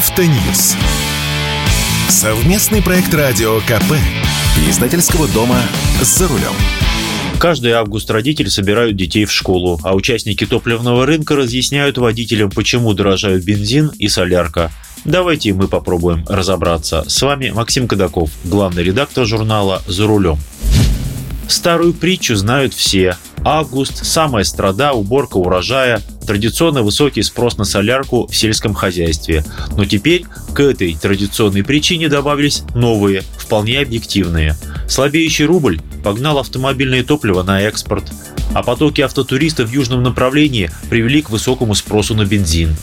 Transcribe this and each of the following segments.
Автоньюз. Совместный проект радио КП. Издательского дома «За рулем». Каждый август родители собирают детей в школу, а участники топливного рынка разъясняют водителям, почему дорожают бензин и солярка. Давайте мы попробуем разобраться. С вами Максим Кадаков, главный редактор журнала «За рулем». Старую притчу знают все. Август, самая страда, уборка урожая, традиционно высокий спрос на солярку в сельском хозяйстве. Но теперь к этой традиционной причине добавились новые, вполне объективные. Слабеющий рубль погнал автомобильное топливо на экспорт, а потоки автотуристов в южном направлении привели к высокому спросу на бензин.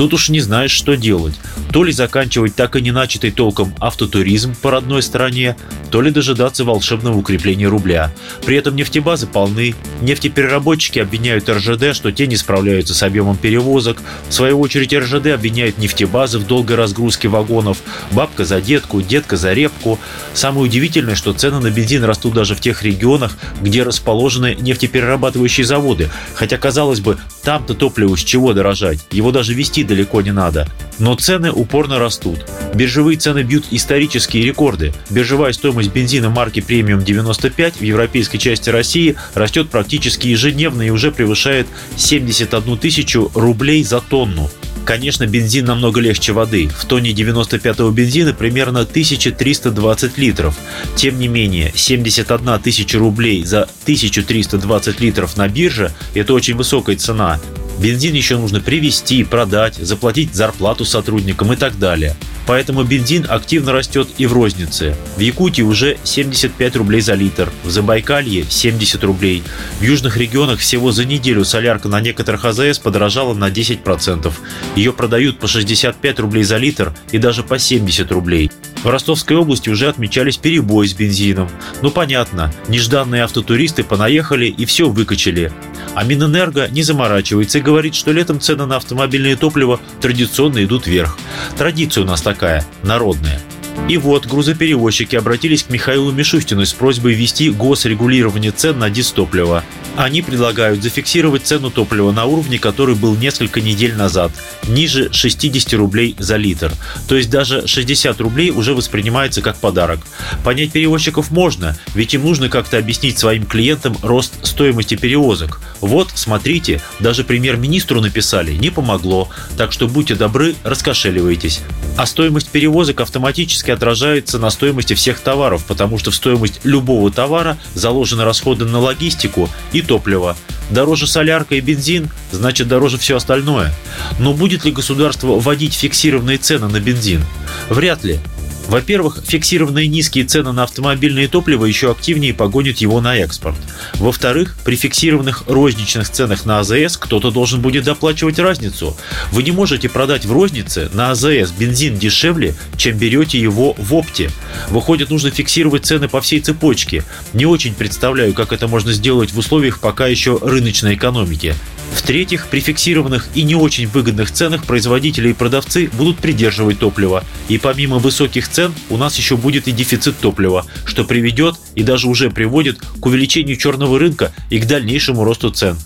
Тут уж не знаешь, что делать. То ли заканчивать так и не начатый толком автотуризм по родной стране, то ли дожидаться волшебного укрепления рубля. При этом нефтебазы полны. Нефтепереработчики обвиняют РЖД, что те не справляются с объемом перевозок. В свою очередь РЖД обвиняет нефтебазы в долгой разгрузке вагонов. Бабка за детку, детка за репку. Самое удивительное, что цены на бензин растут даже в тех регионах, где расположены нефтеперерабатывающие заводы. Хотя, казалось бы, там-то топливо с чего дорожать? Его даже вести далеко не надо. Но цены упорно растут. Биржевые цены бьют исторические рекорды. Биржевая стоимость бензина марки премиум 95 в европейской части России растет практически ежедневно и уже превышает 71 тысячу рублей за тонну. Конечно, бензин намного легче воды. В тоне 95-го бензина примерно 1320 литров. Тем не менее, 71 тысяча рублей за 1320 литров на бирже – это очень высокая цена. Бензин еще нужно привезти, продать, заплатить зарплату сотрудникам и так далее. Поэтому бензин активно растет и в рознице. В Якутии уже 75 рублей за литр, в Забайкалье 70 рублей. В южных регионах всего за неделю солярка на некоторых АЗС подорожала на 10%. Ее продают по 65 рублей за литр и даже по 70 рублей. В Ростовской области уже отмечались перебои с бензином. Ну понятно, нежданные автотуристы понаехали и все выкачали. А Минэнерго не заморачивается и говорит, что летом цены на автомобильное топливо традиционно идут вверх. Традиция у нас такая, народная. И вот грузоперевозчики обратились к Михаилу Мишустину с просьбой ввести госрегулирование цен на дистопливо. Они предлагают зафиксировать цену топлива на уровне, который был несколько недель назад, ниже 60 рублей за литр. То есть даже 60 рублей уже воспринимается как подарок. Понять перевозчиков можно, ведь им нужно как-то объяснить своим клиентам рост стоимости перевозок. Вот, смотрите, даже премьер-министру написали, не помогло, так что будьте добры, раскошеливайтесь. А стоимость перевозок автоматически отражается на стоимости всех товаров, потому что в стоимость любого товара заложены расходы на логистику и топливо. Дороже солярка и бензин, значит дороже все остальное. Но будет ли государство вводить фиксированные цены на бензин? Вряд ли. Во-первых, фиксированные низкие цены на автомобильное топливо еще активнее погонят его на экспорт. Во-вторых, при фиксированных розничных ценах на АЗС кто-то должен будет доплачивать разницу. Вы не можете продать в рознице на АЗС бензин дешевле, чем берете его в опте. Выходит, нужно фиксировать цены по всей цепочке. Не очень представляю, как это можно сделать в условиях пока еще рыночной экономики. В-третьих, при фиксированных и не очень выгодных ценах производители и продавцы будут придерживать топливо. И помимо высоких цен у нас еще будет и дефицит топлива, что приведет и даже уже приводит к увеличению черного рынка и к дальнейшему росту цен.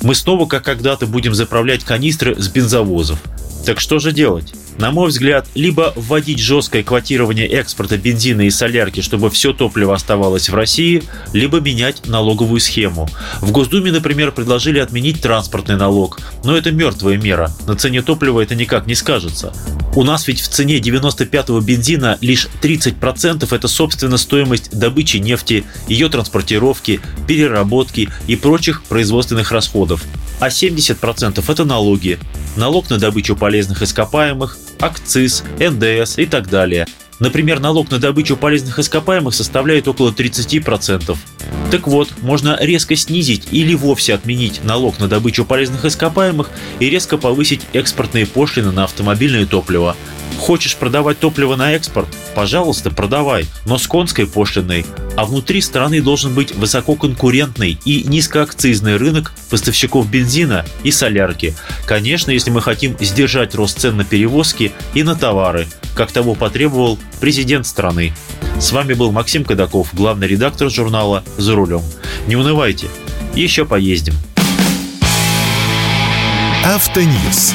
Мы снова, как когда-то, будем заправлять канистры с бензовозов. Так что же делать? На мой взгляд, либо вводить жесткое квотирование экспорта бензина и солярки, чтобы все топливо оставалось в России, либо менять налоговую схему. В Госдуме, например, предложили отменить транспортный налог, но это мертвая мера, на цене топлива это никак не скажется. У нас ведь в цене 95-го бензина лишь 30% это собственно стоимость добычи нефти, ее транспортировки, переработки и прочих производственных расходов. А 70% это налоги. Налог на добычу полезных ископаемых, акциз, НДС и так далее. Например, налог на добычу полезных ископаемых составляет около 30%. Так вот, можно резко снизить или вовсе отменить налог на добычу полезных ископаемых и резко повысить экспортные пошлины на автомобильное топливо. Хочешь продавать топливо на экспорт? Пожалуйста, продавай, но с конской пошлиной. А внутри страны должен быть высококонкурентный и низкоакцизный рынок поставщиков бензина и солярки. Конечно, если мы хотим сдержать рост цен на перевозки и на товары, как того потребовал президент страны. С вами был Максим Кадаков, главный редактор журнала «За рулем». Не унывайте, еще поездим. Автоньюз.